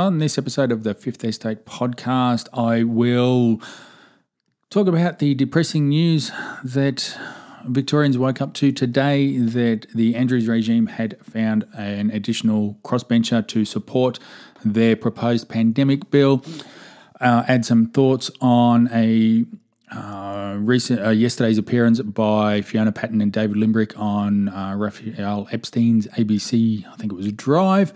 On this episode of the Fifth Estate podcast, I will talk about the depressing news that Victorians woke up to today that the Andrews regime had found an additional crossbencher to support their proposed pandemic bill. Uh, add some thoughts on a uh, recent uh, yesterday's appearance by Fiona Patten and David Limbrick on uh, Rafael Epstein's ABC, I think it was Drive,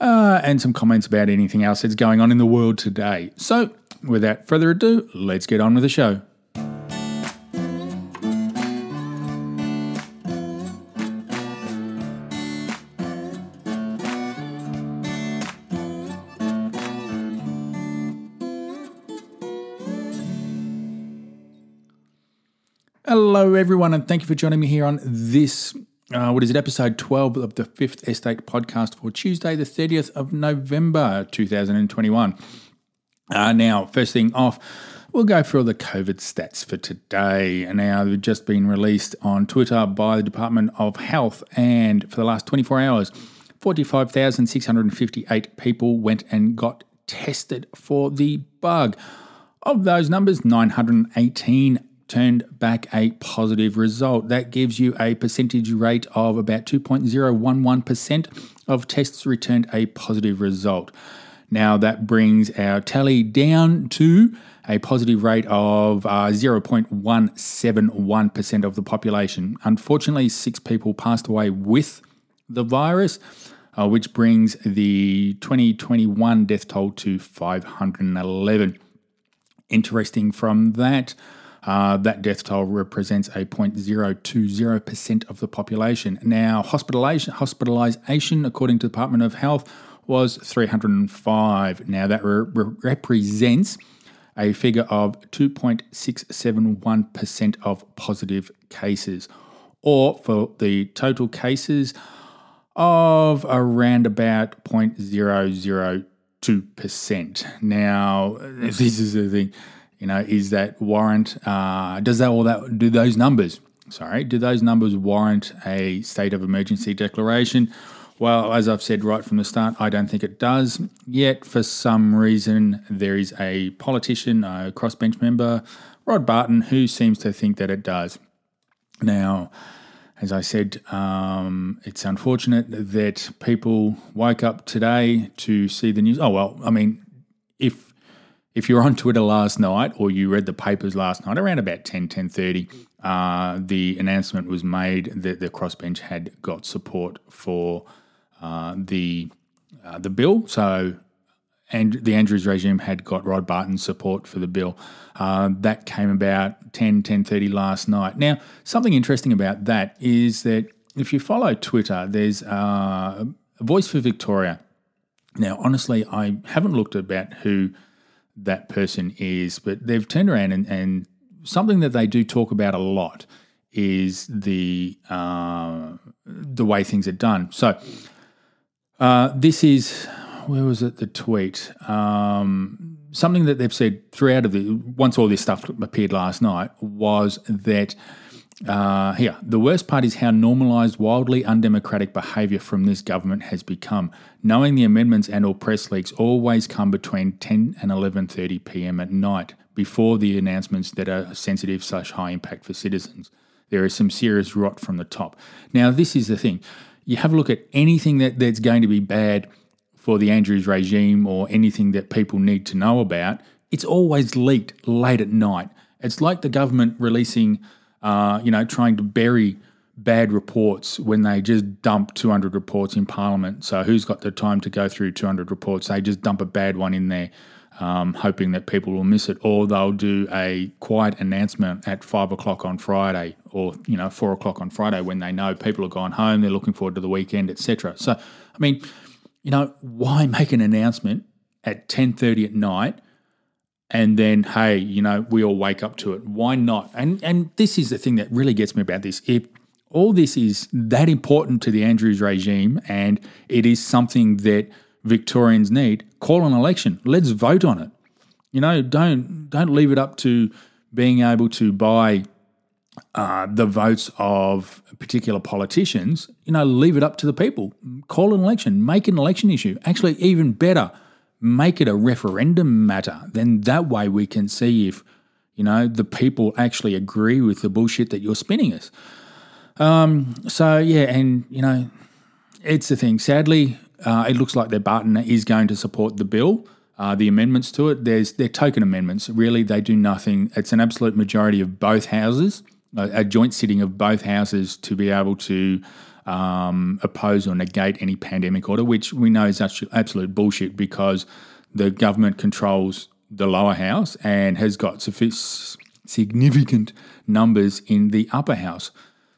uh, and some comments about anything else that's going on in the world today. So, without further ado, let's get on with the show. Hello, everyone, and thank you for joining me here on this. Uh, what is it, episode 12 of the Fifth Estate podcast for Tuesday, the 30th of November 2021. Uh, now, first thing off, we'll go through all the COVID stats for today. Now, they've just been released on Twitter by the Department of Health, and for the last 24 hours, 45,658 people went and got tested for the bug. Of those numbers, 918 turned back a positive result. That gives you a percentage rate of about 2.011% of tests returned a positive result. Now that brings our tally down to a positive rate of uh, 0.171% of the population. Unfortunately, six people passed away with the virus, uh, which brings the 2021 death toll to 511. Interesting from that. Uh, that death toll represents a 0.020% of the population. Now, hospitalization, hospitalization, according to the Department of Health, was 305. Now, that re- represents a figure of 2.671% of positive cases, or for the total cases of around about 0.002%. Now, this is the thing you know, is that warrant? Uh, does that all that do those numbers? Sorry, do those numbers warrant a state of emergency declaration? Well, as I've said right from the start, I don't think it does. Yet, for some reason, there is a politician, a crossbench member, Rod Barton, who seems to think that it does. Now, as I said, um, it's unfortunate that people woke up today to see the news. Oh well, I mean, if if you're on Twitter last night or you read the papers last night around about 10, 10.30, uh, the announcement was made that the crossbench had got support for uh, the uh, the bill. So and the Andrews regime had got Rod Barton's support for the bill. Uh, that came about 10, 10.30 last night. Now, something interesting about that is that if you follow Twitter, there's uh, a Voice for Victoria. Now, honestly, I haven't looked about who – that person is. But they've turned around and, and something that they do talk about a lot is the uh, the way things are done. So uh, this is where was it? The tweet. Um, something that they've said throughout of the once all this stuff appeared last night was that uh, here, the worst part is how normalised wildly undemocratic behaviour from this government has become. Knowing the amendments and or press leaks always come between 10 and 11:30 p.m. at night, before the announcements that are sensitive such high impact for citizens. There is some serious rot from the top. Now, this is the thing. You have a look at anything that, that's going to be bad for the Andrews regime or anything that people need to know about, it's always leaked late at night. It's like the government releasing uh, you know, trying to bury bad reports when they just dump 200 reports in Parliament. So who's got the time to go through 200 reports? They just dump a bad one in there, um, hoping that people will miss it, or they'll do a quiet announcement at five o'clock on Friday, or you know four o'clock on Friday when they know people are gone home, they're looking forward to the weekend, etc. So, I mean, you know, why make an announcement at 10:30 at night? And then hey, you know, we all wake up to it. Why not? And and this is the thing that really gets me about this. If all this is that important to the Andrews regime and it is something that Victorians need, call an election. Let's vote on it. You know, don't don't leave it up to being able to buy uh, the votes of particular politicians. You know, leave it up to the people. Call an election. Make an election issue. Actually, even better make it a referendum matter. Then that way we can see if, you know, the people actually agree with the bullshit that you're spinning us. Um, so yeah, and you know, it's the thing. Sadly, uh, it looks like that Barton is going to support the bill. Uh, the amendments to it, there's they're token amendments. Really, they do nothing. It's an absolute majority of both houses, a, a joint sitting of both houses to be able to um, oppose or negate any pandemic order, which we know is absolute bullshit because the government controls the lower house and has got significant numbers in the upper house.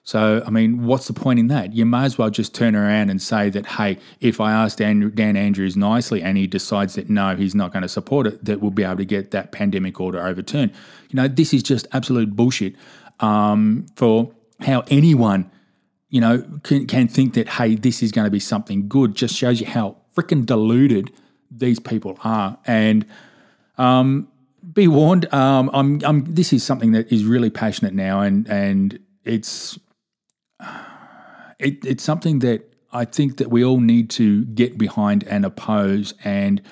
So, I mean, what's the point in that? You may as well just turn around and say that, hey, if I ask Dan, Dan Andrews nicely and he decides that no, he's not going to support it, that we'll be able to get that pandemic order overturned. You know, this is just absolute bullshit um, for how anyone, you know, can, can think that, hey, this is going to be something good. Just shows you how freaking deluded these people are. And um, be warned, um, I'm, I'm, this is something that is really passionate now and, and it's it, it's something that I think that we all need to get behind and oppose, and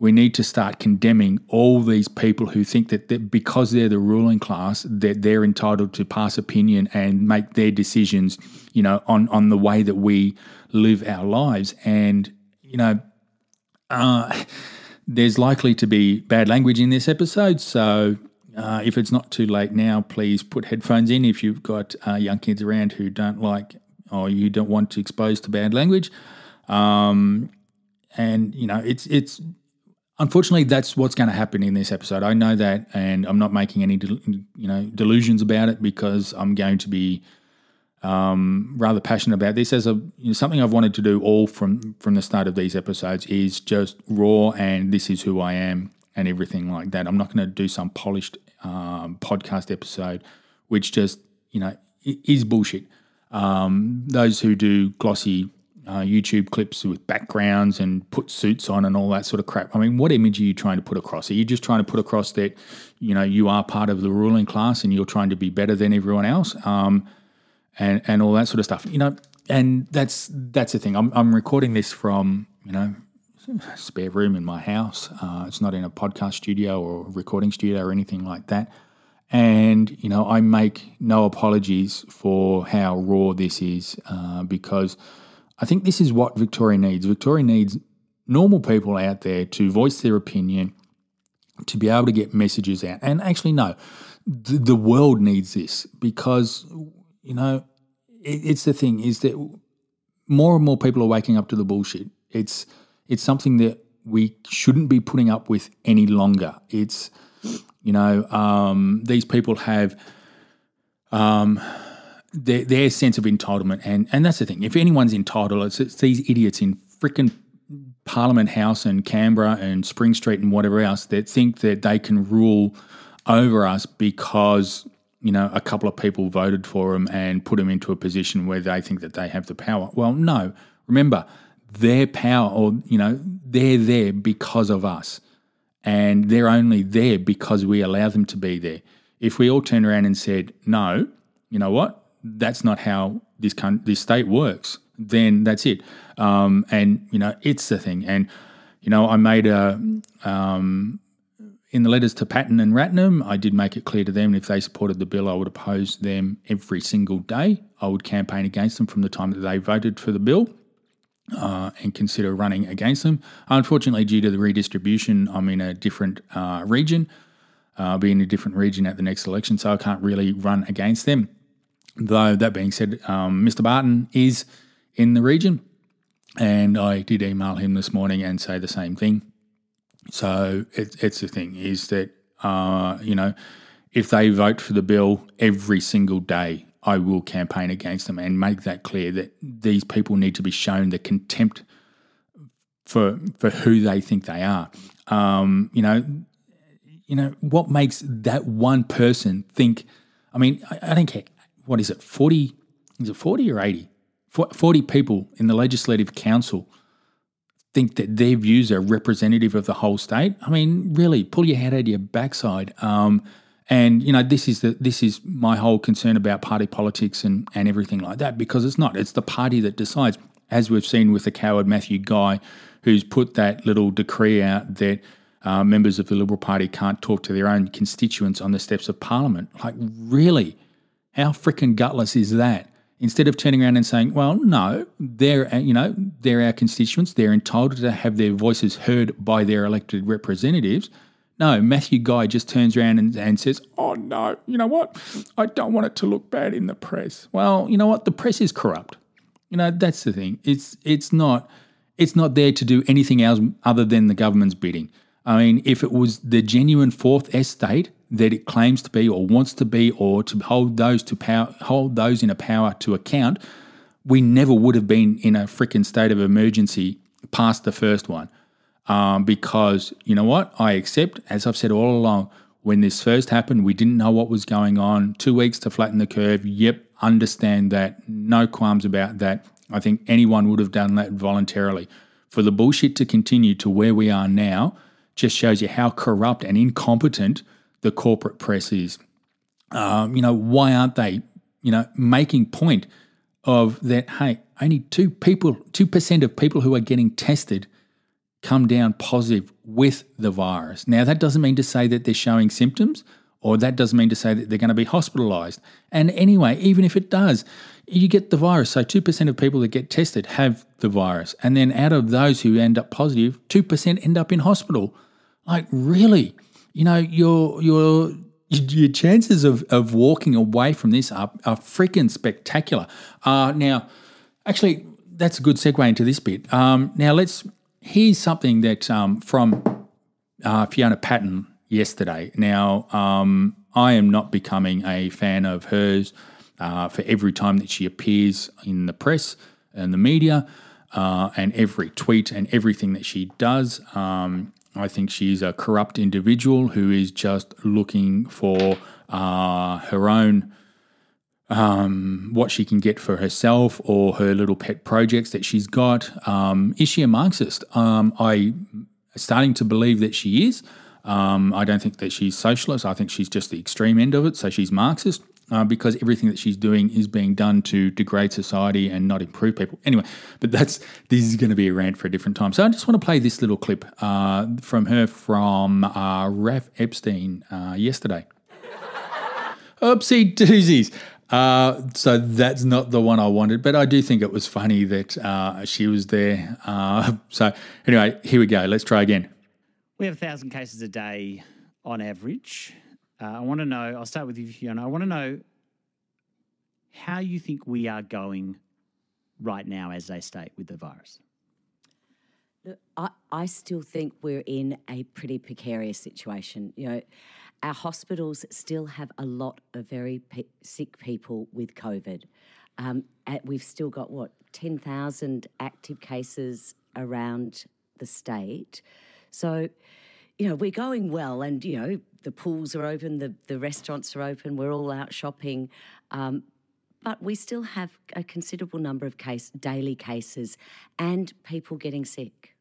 we need to start condemning all these people who think that, because they're the ruling class, that they're entitled to pass opinion and make their decisions, you know, on on the way that we live our lives. And you know, uh, there's likely to be bad language in this episode, so uh, if it's not too late now, please put headphones in if you've got uh, young kids around who don't like or you don't want to expose to bad language. Um, and you know, it's it's unfortunately that's what's going to happen in this episode. I know that, and I'm not making any you know delusions about it because I'm going to be um, rather passionate about this. As a you know, something I've wanted to do all from from the start of these episodes is just raw, and this is who I am, and everything like that. I'm not going to do some polished um, podcast episode, which just you know is bullshit. Um, those who do glossy uh, YouTube clips with backgrounds and put suits on and all that sort of crap. I mean, what image are you trying to put across? Are you just trying to put across that, you know, you are part of the ruling class and you're trying to be better than everyone else, um, and and all that sort of stuff? You know, and that's that's the thing. I'm I'm recording this from you know spare room in my house. Uh, it's not in a podcast studio or recording studio or anything like that. And, you know, I make no apologies for how raw this is uh, because I think this is what Victoria needs. Victoria needs normal people out there to voice their opinion, to be able to get messages out. And actually, no, the, the world needs this because, you know, it, it's the thing is that more and more people are waking up to the bullshit. It's it's something that we shouldn't be putting up with any longer. It's you know, um, these people have um, their, their sense of entitlement, and and that's the thing. If anyone's entitled, it's, it's these idiots in freaking Parliament House and Canberra and Spring Street and whatever else that think that they can rule over us because you know a couple of people voted for them and put them into a position where they think that they have the power. Well, no. Remember, their power, or you know, they're there because of us and they're only there because we allow them to be there. If we all turned around and said, no, you know what, that's not how this con- this state works, then that's it. Um, and you know, it's the thing. And you know, I made a um, in the letters to Patten and Ratnam, I did make it clear to them if they supported the bill, I would oppose them every single day. I would campaign against them from the time that they voted for the bill uh, and consider running against them. Unfortunately, due to the redistribution, I'm in a different uh, region. Uh, I'll be in a different region at the next election, so I can't really run against them. Though, that being said, um, Mr. Barton is in the region, and I did email him this morning and say the same thing. So, it, it's the thing is that, uh, you know, if they vote for the bill every single day, I will campaign against them and make that clear that these people need to be shown the contempt for for who they think they are. Um, you know, you know what makes that one person think. I mean, I, I don't care. What is it? Forty? Is it forty or eighty? Forty people in the legislative council think that their views are representative of the whole state. I mean, really, pull your head out of your backside. Um, and you know, this is the this is my whole concern about party politics and and everything like that because it's not. It's the party that decides, as we've seen with the coward Matthew Guy, who's put that little decree out that uh, members of the Liberal Party can't talk to their own constituents on the steps of Parliament. Like, really? How freaking gutless is that? Instead of turning around and saying, well, no, they're, uh, you know, they're our constituents, they're entitled to have their voices heard by their elected representatives. No, Matthew Guy just turns around and, and says, oh, no, you know what? I don't want it to look bad in the press. Well, you know what? The press is corrupt. You know, that's the thing. It's, it's, not, it's not there to do anything else other than the government's bidding. I mean, if it was the genuine fourth estate that it claims to be or wants to be or to hold those to power, hold those in a power to account, we never would have been in a freaking state of emergency past the first one. Um, because you know what? I accept, as I've said all along, when this first happened, we didn't know what was going on. Two weeks to flatten the curve. Yep, understand that. No qualms about that. I think anyone would have done that voluntarily. For the bullshit to continue to where we are now, just shows you how corrupt and incompetent the corporate press is. Um, you know, why aren't they, you know, making point of that, hey, only two people, 2% of people who are getting tested come down positive with the virus. Now, that doesn't mean to say that they're showing symptoms or that doesn't mean to say that they're going to be hospitalized. And anyway, even if it does, you get the virus. So 2% of people that get tested have the virus. And then out of those who end up positive, 2% end up in hospital. Like really, you know, your your your chances of, of walking away from this are, are freaking spectacular. Uh, now, actually, that's a good segue into this bit. Um, now, let's here's something that um, from uh, Fiona Patten yesterday. Now, um, I am not becoming a fan of hers uh, for every time that she appears in the press and the media, uh, and every tweet and everything that she does. Um, I think she's a corrupt individual who is just looking for uh, her own. Um, what she can get for herself or her little pet projects that she's got. Um, is she a Marxist? Um, I'm starting to believe that she is. Um, I don't think that she's socialist. I think she's just the extreme end of it. So she's Marxist uh, because everything that she's doing is being done to degrade society and not improve people. Anyway, but that's this is going to be a rant for a different time. So I just want to play this little clip uh, from her from uh, Raph Epstein uh, yesterday. Oopsie doozies. Uh, so that's not the one I wanted, but I do think it was funny that uh, she was there. Uh, so anyway, here we go. Let's try again. We have a thousand cases a day on average. Uh, I want to know, I'll start with you, Fiona. I want to know how you think we are going right now as a state with the virus. Look, I, I still think we're in a pretty precarious situation. You know, our hospitals still have a lot of very pe- sick people with COVID. Um, we've still got what, 10,000 active cases around the state. So, you know, we're going well, and you know, the pools are open, the the restaurants are open, we're all out shopping, um, but we still have a considerable number of case daily cases and people getting sick.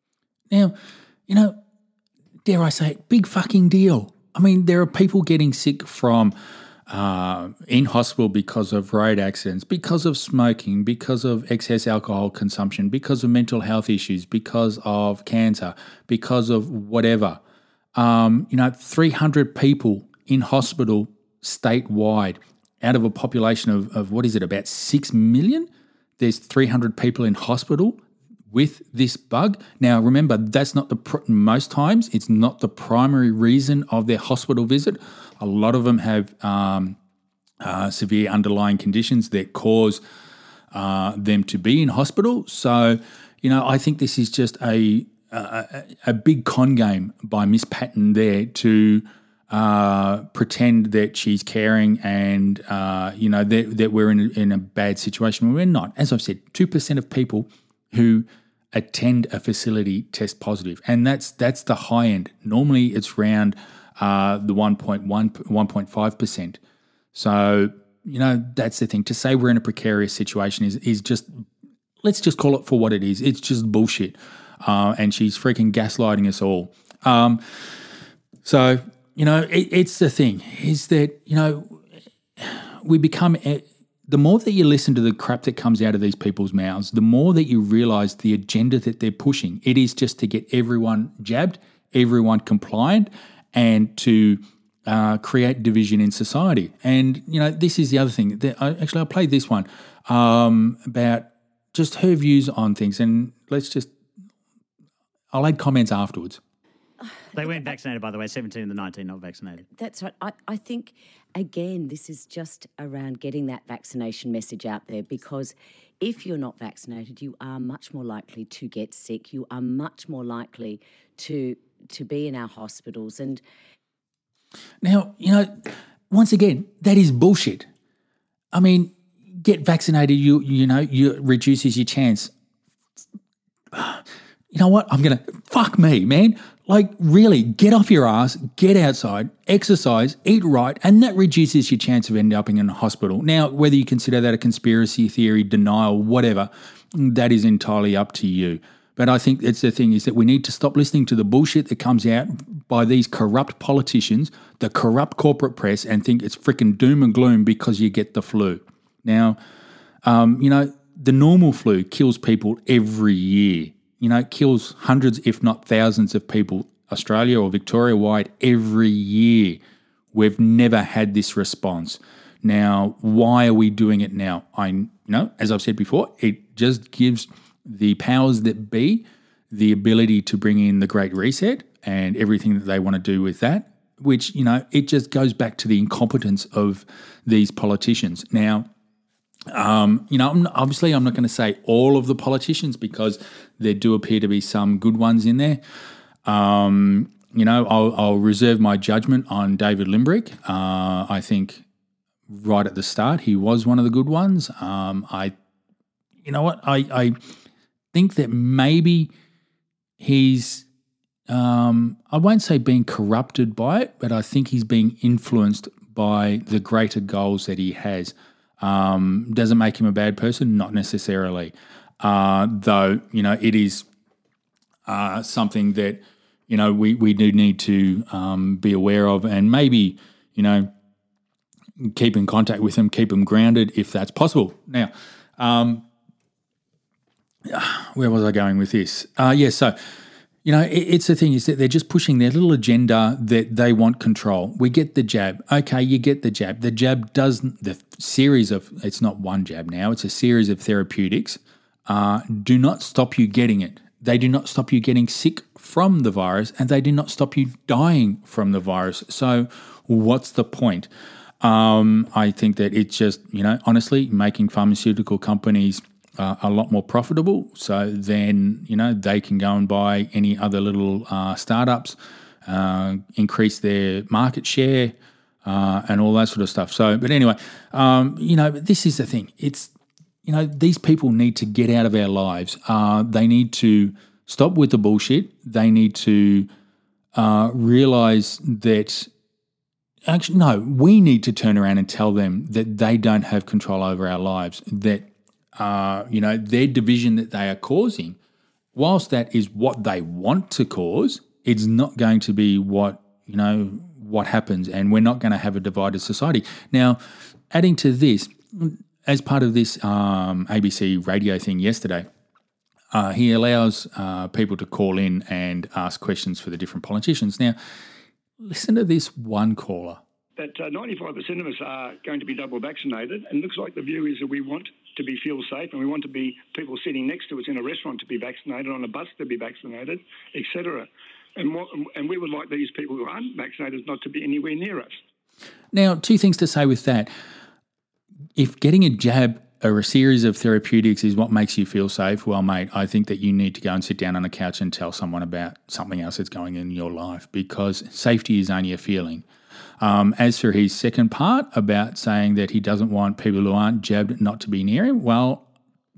Now, you know, dare I say, it, big fucking deal. I mean, there are people getting sick from uh, in hospital because of road accidents, because of smoking, because of excess alcohol consumption, because of mental health issues, because of cancer, because of whatever. Um, you know, 300 people in hospital statewide out of a population of, of what is it, about 6 million? There's 300 people in hospital with this bug. Now, remember, that's not the pr- most times, it's not the primary reason of their hospital visit. A lot of them have um, uh, severe underlying conditions that cause uh, them to be in hospital. So, you know, I think this is just a a, big con game by Miss Patten there to uh, pretend that she's caring and uh, you know that, that we're in a, in a bad situation we're not. As I've said, two percent of people who attend a facility test positive, and that's that's the high end. Normally, it's around uh, the 1.1 1.5 percent. So you know that's the thing. To say we're in a precarious situation is is just let's just call it for what it is. It's just bullshit uh, and she's freaking gaslighting us all. Um, so you know, it, it's the thing is that you know we become the the more that you listen to the crap that comes out of these people's mouths, the more that you realize the agenda that they're pushing. It is just to get everyone jabbed, everyone compliant, and to uh, create division in society. And you know, this is the other thing. That I, actually, I played this one um, about just her views on things, and let's just. I'll add comments afterwards. They weren't vaccinated, by the way. 17 of the 19 not vaccinated. That's right. I, I think, again, this is just around getting that vaccination message out there because if you're not vaccinated, you are much more likely to get sick. You are much more likely to to be in our hospitals. And Now, you know, once again, that is bullshit. I mean, get vaccinated, you you know, you reduces your chance. You know what? I'm gonna fuck me, man. Like, really, get off your ass, get outside, exercise, eat right, and that reduces your chance of ending up in a hospital. Now, whether you consider that a conspiracy theory, denial, whatever, that is entirely up to you. But I think that's the thing is that we need to stop listening to the bullshit that comes out by these corrupt politicians, the corrupt corporate press, and think it's freaking doom and gloom because you get the flu. Now, um, you know, the normal flu kills people every year. You know, kills hundreds, if not thousands, of people, Australia or Victoria wide, every year. We've never had this response. Now, why are we doing it now? I you know, as I've said before, it just gives the powers that be the ability to bring in the Great Reset and everything that they want to do with that. Which you know, it just goes back to the incompetence of these politicians. Now, um, you know, obviously, I'm not going to say all of the politicians because there do appear to be some good ones in there. Um, you know, I'll, I'll, reserve my judgment on David Limbrick. Uh, I think right at the start he was one of the good ones. Um, I, you know what, I, I think that maybe he's, um, I won't say being corrupted by it, but I think he's being influenced by the greater goals that he has. Um, doesn't make him a bad person, not necessarily. Uh, though, you know, it is uh, something that, you know, we, we do need to um, be aware of and maybe, you know, keep in contact with them, keep them grounded if that's possible. Now, um, where was I going with this? Uh, yeah, so you know, it, it's the thing is that they're just pushing their little agenda that they want control. We get the jab. Okay, you get the jab. The jab doesn't. the series of, it's not one jab now, it's a series of therapeutics. Uh, do not stop you getting it. They do not stop you getting sick from the virus and they do not stop you dying from the virus. So, what's the point? Um, I think that it's just, you know, honestly, making pharmaceutical companies uh, a lot more profitable. So then, you know, they can go and buy any other little uh, startups, uh, increase their market share, uh, and all that sort of stuff. So, but anyway, um, you know, this is the thing. It's, you know, these people need to get out of our lives. Uh, they need to stop with the bullshit. They need to uh, realize that. Actually, no, we need to turn around and tell them that they don't have control over our lives, that uh, you know, their division that they are causing, whilst that is what they want to cause, it's not going to be what, you know, what happens. And we're not going to have a divided society. Now, adding to this, as part of this um, ABC radio thing yesterday, uh, he allows uh, people to call in and ask questions for the different politicians. Now, listen to this one caller. That uh, 95% of us are going to be double vaccinated, and looks like the view is that we want to be feel safe, and we want to be people sitting next to us in a restaurant to be vaccinated, on a bus to be vaccinated, etc. And what, and we would like these people who aren't vaccinated not to be anywhere near us. Now, two things to say with that. If getting a jab or a series of therapeutics is what makes you feel safe, well, mate, I think that you need to go and sit down on a couch and tell someone about something else that's going in your life because safety is only a feeling. Um, as for his second part about saying that he doesn't want people who aren't jabbed not to be near him, well,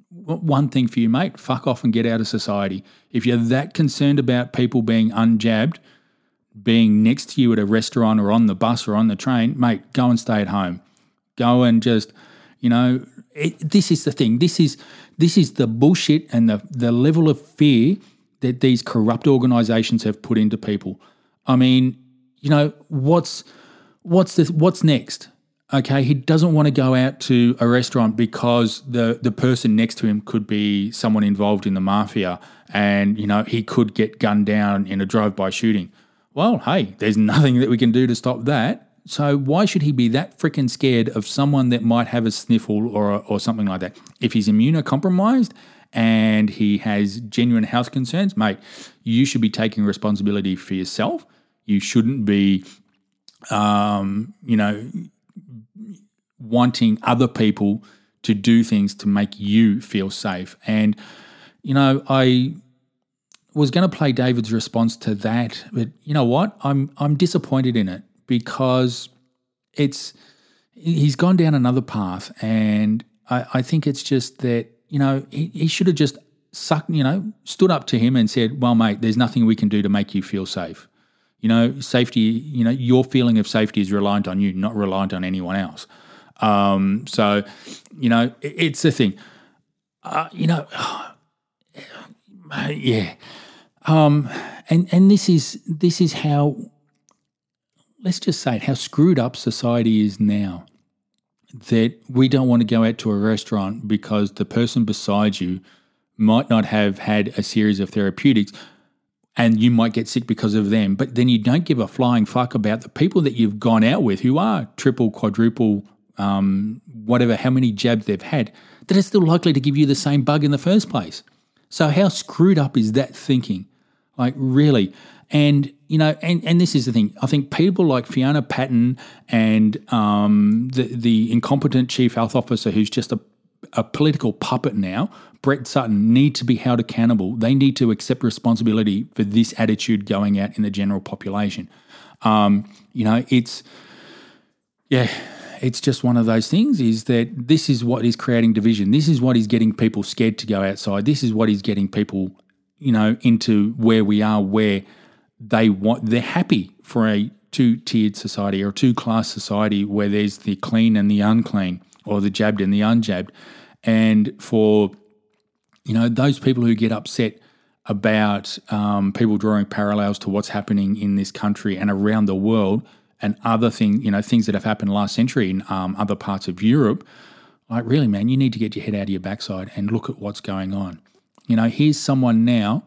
one thing for you, mate, fuck off and get out of society. If you're that concerned about people being unjabbed, being next to you at a restaurant or on the bus or on the train, mate, go and stay at home. Go and just, you know, it, this is the thing. This is this is the bullshit and the the level of fear that these corrupt organisations have put into people. I mean, you know, what's what's this? What's next? Okay, he doesn't want to go out to a restaurant because the the person next to him could be someone involved in the mafia, and you know he could get gunned down in a drive-by shooting. Well, hey, there's nothing that we can do to stop that. So why should he be that freaking scared of someone that might have a sniffle or or something like that? If he's immunocompromised and he has genuine health concerns, mate, you should be taking responsibility for yourself. You shouldn't be, um, you know, wanting other people to do things to make you feel safe. And, you know, I was going to play David's response to that, but you know what? I'm I'm disappointed in it because it's he's gone down another path, and I, I think it's just that you know he, he should have just sucked, you know, stood up to him and said, "Well, mate, there's nothing we can do to make you feel safe." You know, safety. You know, your feeling of safety is reliant on you, not reliant on anyone else. Um, so, you know, it, it's the thing. Uh, you know, yeah. Um, and and this is this is how let's just say it, how screwed up society is now. That we don't want to go out to a restaurant because the person beside you might not have had a series of therapeutics and you might get sick because of them. But then you don't give a flying fuck about the people that you've gone out with who are triple, quadruple, um, whatever, how many jabs they've had, that are still likely to give you the same bug in the first place. So, how screwed up is that thinking? Like, really? And, you know, and, and this is the thing. I think people like Fiona Patten and um, the, the incompetent chief health officer who's just a, a political puppet now, Brett Sutton, need to be held accountable. They need to accept responsibility for this attitude going out in the general population. Um, you know, it's, yeah, it's just one of those things is that this is what is creating division. This is what is getting people scared to go outside. This is what is getting people you know, into where we are, where they want, they're happy for a two tiered society or two class society where there's the clean and the unclean, or the jabbed and the unjabbed. And for, you know, those people who get upset about um, people drawing parallels to what's happening in this country and around the world and other things, you know, things that have happened last century in um, other parts of Europe, like, really, man, you need to get your head out of your backside and look at what's going on. You know, here's someone now.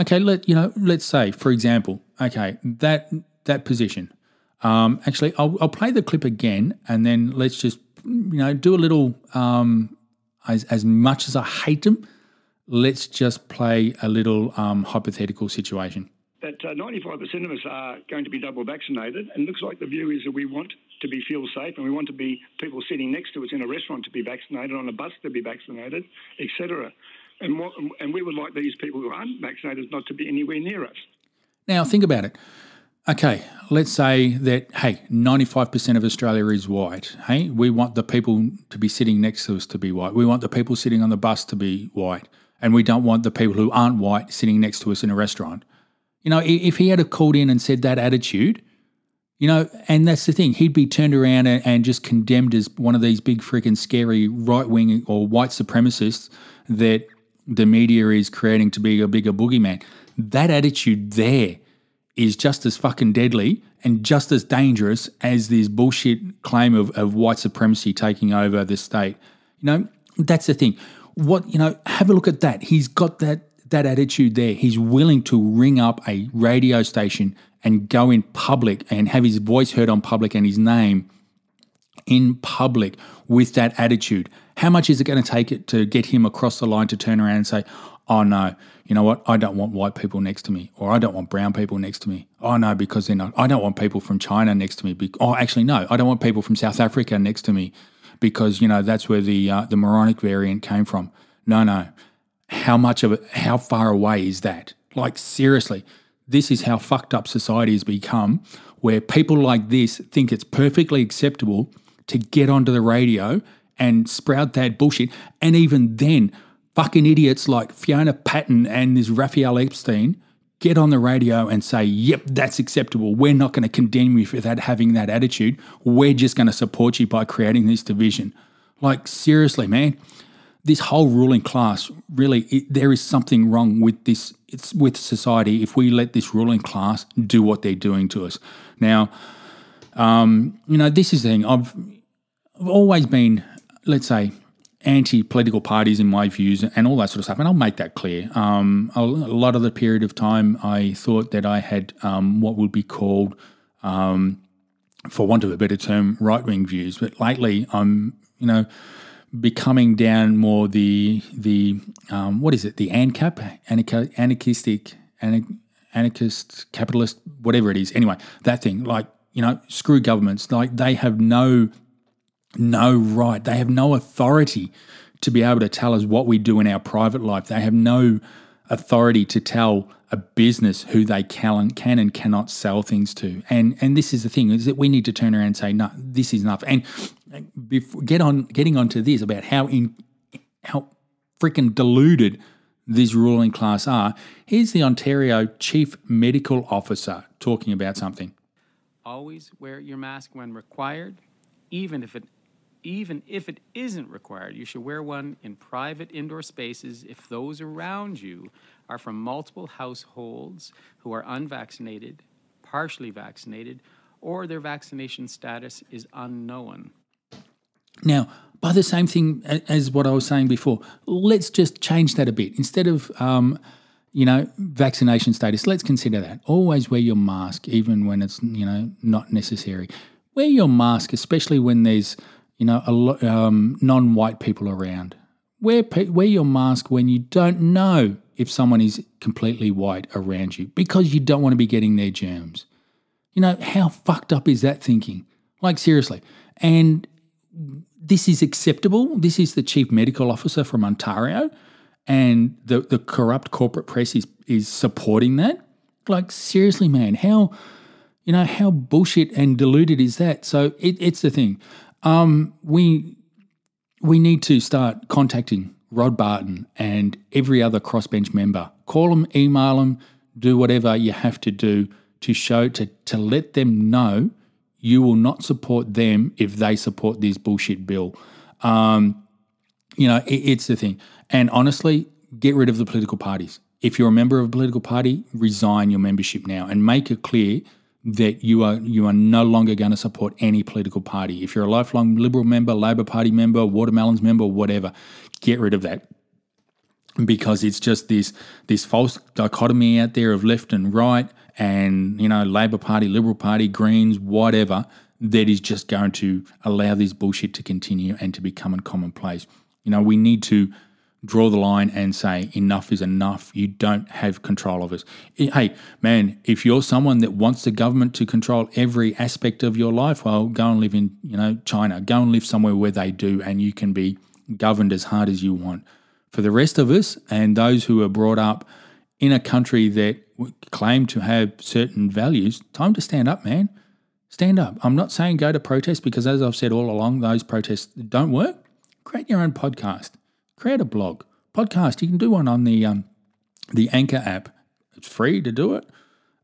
Okay, let you know. Let's say, for example, okay, that that position. Um, actually, I'll, I'll play the clip again, and then let's just you know do a little. Um, as as much as I hate them, let's just play a little um, hypothetical situation. That uh, 95% of us are going to be double vaccinated, and looks like the view is that we want to be feel safe, and we want to be people sitting next to us in a restaurant to be vaccinated, on a bus to be vaccinated, etc. And, what, and we would like these people who aren't vaccinated not to be anywhere near us. Now, think about it. Okay, let's say that, hey, 95% of Australia is white. Hey, we want the people to be sitting next to us to be white. We want the people sitting on the bus to be white. And we don't want the people who aren't white sitting next to us in a restaurant. You know, if he had called in and said that attitude, you know, and that's the thing, he'd be turned around and, and just condemned as one of these big freaking scary right wing or white supremacists that the media is creating to be a bigger boogeyman. That attitude there is just as fucking deadly and just as dangerous as this bullshit claim of, of white supremacy taking over the state. You know, that's the thing. What, you know, have a look at that. He's got that that attitude there. He's willing to ring up a radio station and go in public and have his voice heard on public and his name in public with that attitude. How much is it going to take it to get him across the line to turn around and say, oh no, you know what? I don't want white people next to me, or I don't want brown people next to me. Oh no, because they're not. I don't want people from China next to me. Be- oh, actually, no, I don't want people from South Africa next to me, because you know that's where the uh, the moronic variant came from. No, no. How much of it? How far away is that? Like seriously, this is how fucked up society has become, where people like this think it's perfectly acceptable to get onto the radio and sprout that bullshit. And even then, fucking idiots like Fiona Patten and this Rafael Epstein get on the radio and say, yep, that's acceptable. We're not going to condemn you for that having that attitude. We're just going to support you by creating this division. Like, seriously, man, this whole ruling class really, it, there is something wrong with this. It's with society if we let this ruling class do what they're doing to us. Now, um, you know, this is the thing. I've I've always been, let's say, anti-political parties in my views and all that sort of stuff. And I'll make that clear. Um, a, lot of the period of time, I thought that I had um, what would be called, um, for want of a better term, right-wing views. But lately, I'm, you know, becoming down more the the um, what is it? The ANCAP, anarch- anarchistic, anarchist, capitalist, whatever it is. Anyway, that thing, like you know, screw governments. Like they have no no right. They have no authority to be able to tell us what we do in our private life. They have no authority to tell a business who they can, and cannot sell things to. And and this is the thing is that we need to turn around and say, no, this is enough. And before, get on getting onto this about how in how freaking deluded these ruling class are. Here's the Ontario Chief Medical Officer talking about something. Always wear your mask when required, even if it even if it isn't required, you should wear one in private indoor spaces if those around you are from multiple households who are unvaccinated, partially vaccinated, or their vaccination status is unknown. Now, by the same thing as what I was saying before, let's just change that a bit. Instead of, um, you know, vaccination status, let's consider that. Always wear your mask, even when it's, you know, not necessary. Wear your mask, especially when there's you know, um, non-white people around. Wear wear your mask when you don't know if someone is completely white around you because you don't want to be getting their germs. You know how fucked up is that thinking? Like seriously, and this is acceptable. This is the chief medical officer from Ontario, and the the corrupt corporate press is is supporting that. Like seriously, man, how you know how bullshit and deluded is that? So it, it's the thing. Um, we we need to start contacting Rod Barton and every other crossbench member. Call them, email them, do whatever you have to do to show to to let them know you will not support them if they support this bullshit bill. Um, you know, it, it's the thing. And honestly, get rid of the political parties. If you're a member of a political party, resign your membership now and make it clear that you are you are no longer going to support any political party. If you're a lifelong Liberal member, Labor Party member, Watermelons member, whatever, get rid of that because it's just this this false dichotomy out there of left and right, and you know Labor Party, Liberal Party, Greens, whatever that is just going to allow this bullshit to continue and to become commonplace. You know, we need to draw the line and say enough is enough. You don't have control of us. Hey, man, if you're someone that wants the government to control every aspect of your life, well, go and live in, you know, China. Go and live somewhere where they do and you can be governed as hard as you want. For the rest of us and those who are brought up in a country that claim to have certain values, time to stand up, man. Stand up. I'm not saying go to protest because, as I've said all along, those protests don't work. Create your own podcast create a blog, podcast. You can do one on the um, the Anchor app. It's free to do it.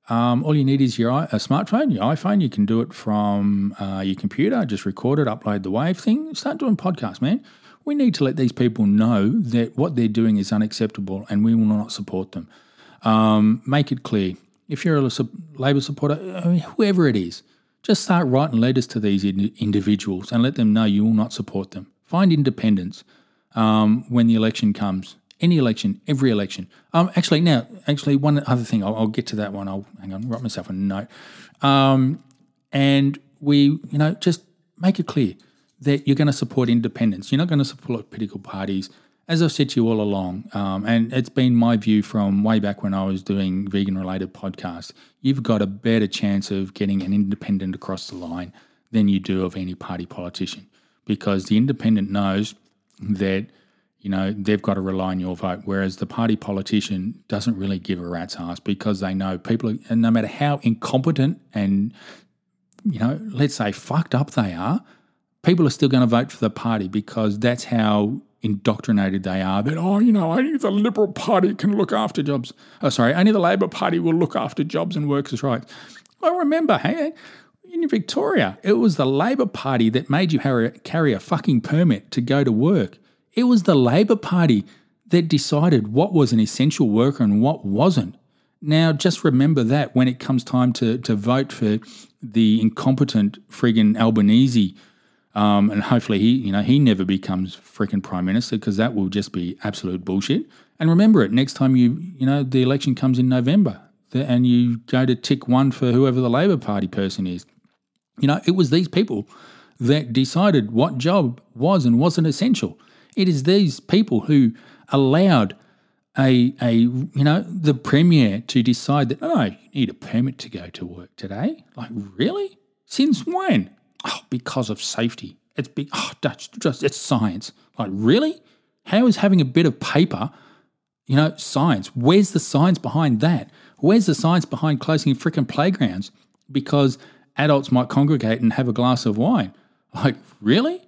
Um, all you need is your a smartphone, your iPhone. You can do it from uh, your computer. Just record it, upload the wave thing. Start doing podcasts, man. We need to let these people know that what they're doing is unacceptable, and we will not support them. Um, make it clear. If you're a Labor supporter, whoever it is, just start writing letters to these individuals and let them know you will not support them. Find independence um, when the election comes. Any election, every election. Um, actually, now, actually, one other thing, I'll, I'll get to that one. I'll hang on, write myself a note. Um, and we, you know, just make it clear that you're going to support independence. You're not going to support political parties. As I've said to you all along, um, and it's been my view from way back when I was doing vegan related podcasts, you've got a better chance of getting an independent across the line than you do of any party politician because the independent knows that you know they've got to rely on your vote whereas the party politician doesn't really give a rat's ass because they know people are, and no matter how incompetent and you know let's say fucked up they are people are still going to vote for the party because that's how indoctrinated they are that oh you know only the liberal party can look after jobs. Oh sorry only the labor party will look after jobs and workers rights i remember hey in Victoria, it was the Labor Party that made you carry a fucking permit to go to work. It was the Labor Party that decided what was an essential worker and what wasn't. Now, just remember that when it comes time to, to vote for the incompetent friggin' Albanese Um, and hopefully he, you know, he never becomes freaking prime minister because that will just be absolute bullshit. And remember it next time you, you know, the election comes in November, and you go to tick one for whoever the Labor Party person is. You know, it was these people that decided what job was and wasn't essential. It is these people who allowed a a you know the premier to decide that oh you need a permit to go to work today. Like really? Since when? Oh, because of safety. It's be, Oh, that's just it's science. Like really? How is having a bit of paper, you know, science? Where's the science behind that? Where's the science behind closing freaking playgrounds because adults might congregate and have a glass of wine? Like really?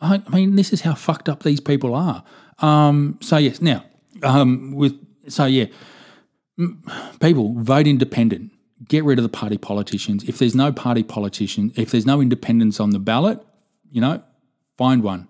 I, mean, this is how fucked up these people are. Um, so yes, now um, with so yeah, people vote independent. Get rid of the party politicians. If there's no party politician, if there's no independence on the ballot, you know, find one.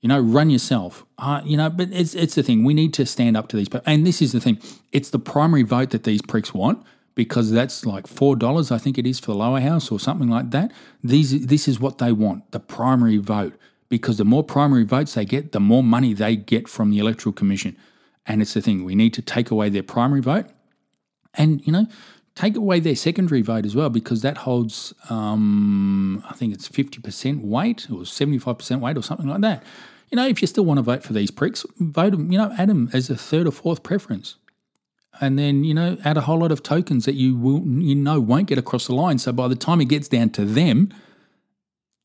You know, run yourself. Uh, you know, but it's it's the thing. We need to stand up to these. people. And this is the thing. It's the primary vote that these pricks want because that's like four dollars, I think it is for the lower house or something like that. These this is what they want, the primary vote. Because the more primary votes they get, the more money they get from the Electoral Commission. And it's the thing, we need to take away their primary vote and, you know, take away their secondary vote as well because that holds, um, I think it's 50% weight or 75% weight or something like that. You know, if you still want to vote for these pricks, vote them, you know, add them as a third or fourth preference. And then, you know, add a whole lot of tokens that you will, you know, won't get across the line. So by the time it gets down to them,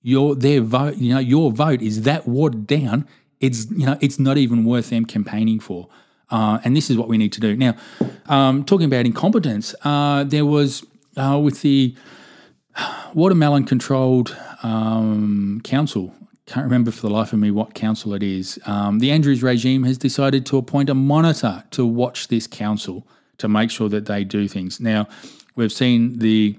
your their vote, you know, your vote is that watered down. It's you know, it's not even worth them campaigning for. Uh, and this is what we need to do. Now, um, talking about incompetence, uh, there was uh, with the watermelon controlled um, council. Can't remember for the life of me what council it is. Um, the Andrews regime has decided to appoint a monitor to watch this council to make sure that they do things. Now, we've seen the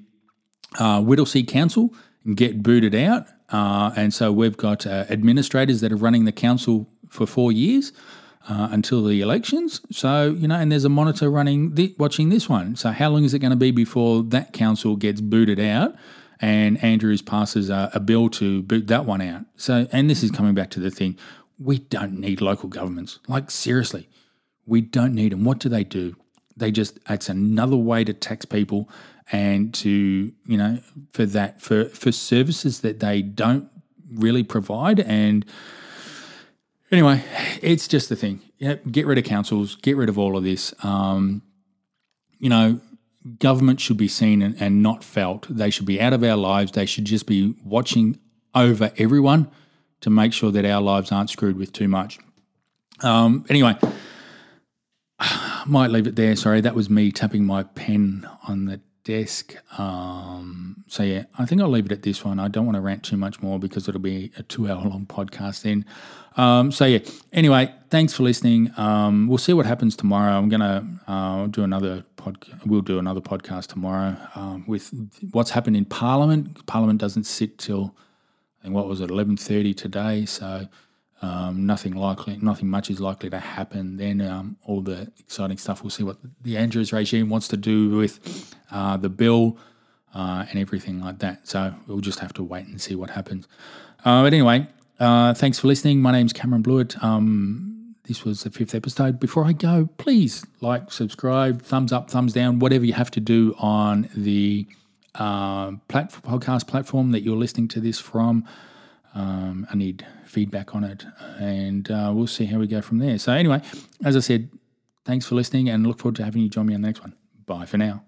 uh, Whittlesea Council get booted out, uh, and so we've got uh, administrators that are running the council for four years uh, until the elections. So you know, and there's a monitor running the, watching this one. So how long is it going to be before that council gets booted out? And Andrews passes a, a bill to boot that one out. So, and this is coming back to the thing: we don't need local governments. Like seriously, we don't need them. What do they do? They just it's another way to tax people and to you know for that for for services that they don't really provide and Anyway, it's just the thing. Yeah, get rid of councils, get rid of all of this. Um, you know, government should be seen and, and not felt. They should be out of our lives. They should just be watching over everyone to make sure that our lives aren't screwed with too much. Um, anyway, might leave it there. Sorry, that was me tapping my pen on the desk. Um, so yeah, I think I'll leave it at this one. I don't want to rant too much more because it'll be a two-hour long podcast then. Um, so yeah. Anyway, thanks for listening. Um, we'll see what happens tomorrow. I'm gonna uh, do another pod. We'll do another podcast tomorrow um, with what's happened in Parliament. Parliament doesn't sit till think what was it, 11:30 today. So. Um, nothing likely, nothing much is likely to happen. Then um, all the exciting stuff. We'll see what the Andrews regime wants to do with uh, the bill uh, and everything like that. So we'll just have to wait and see what happens. Uh, but anyway, uh, thanks for listening. My name's Cameron Blewett. Um, this was the fifth episode. Before I go, please like, subscribe, thumbs up, thumbs down, whatever you have to do on the uh, plat- podcast platform that you're listening to this from. Um, I need feedback on it, and uh, we'll see how we go from there. So, anyway, as I said, thanks for listening, and look forward to having you join me on the next one. Bye for now.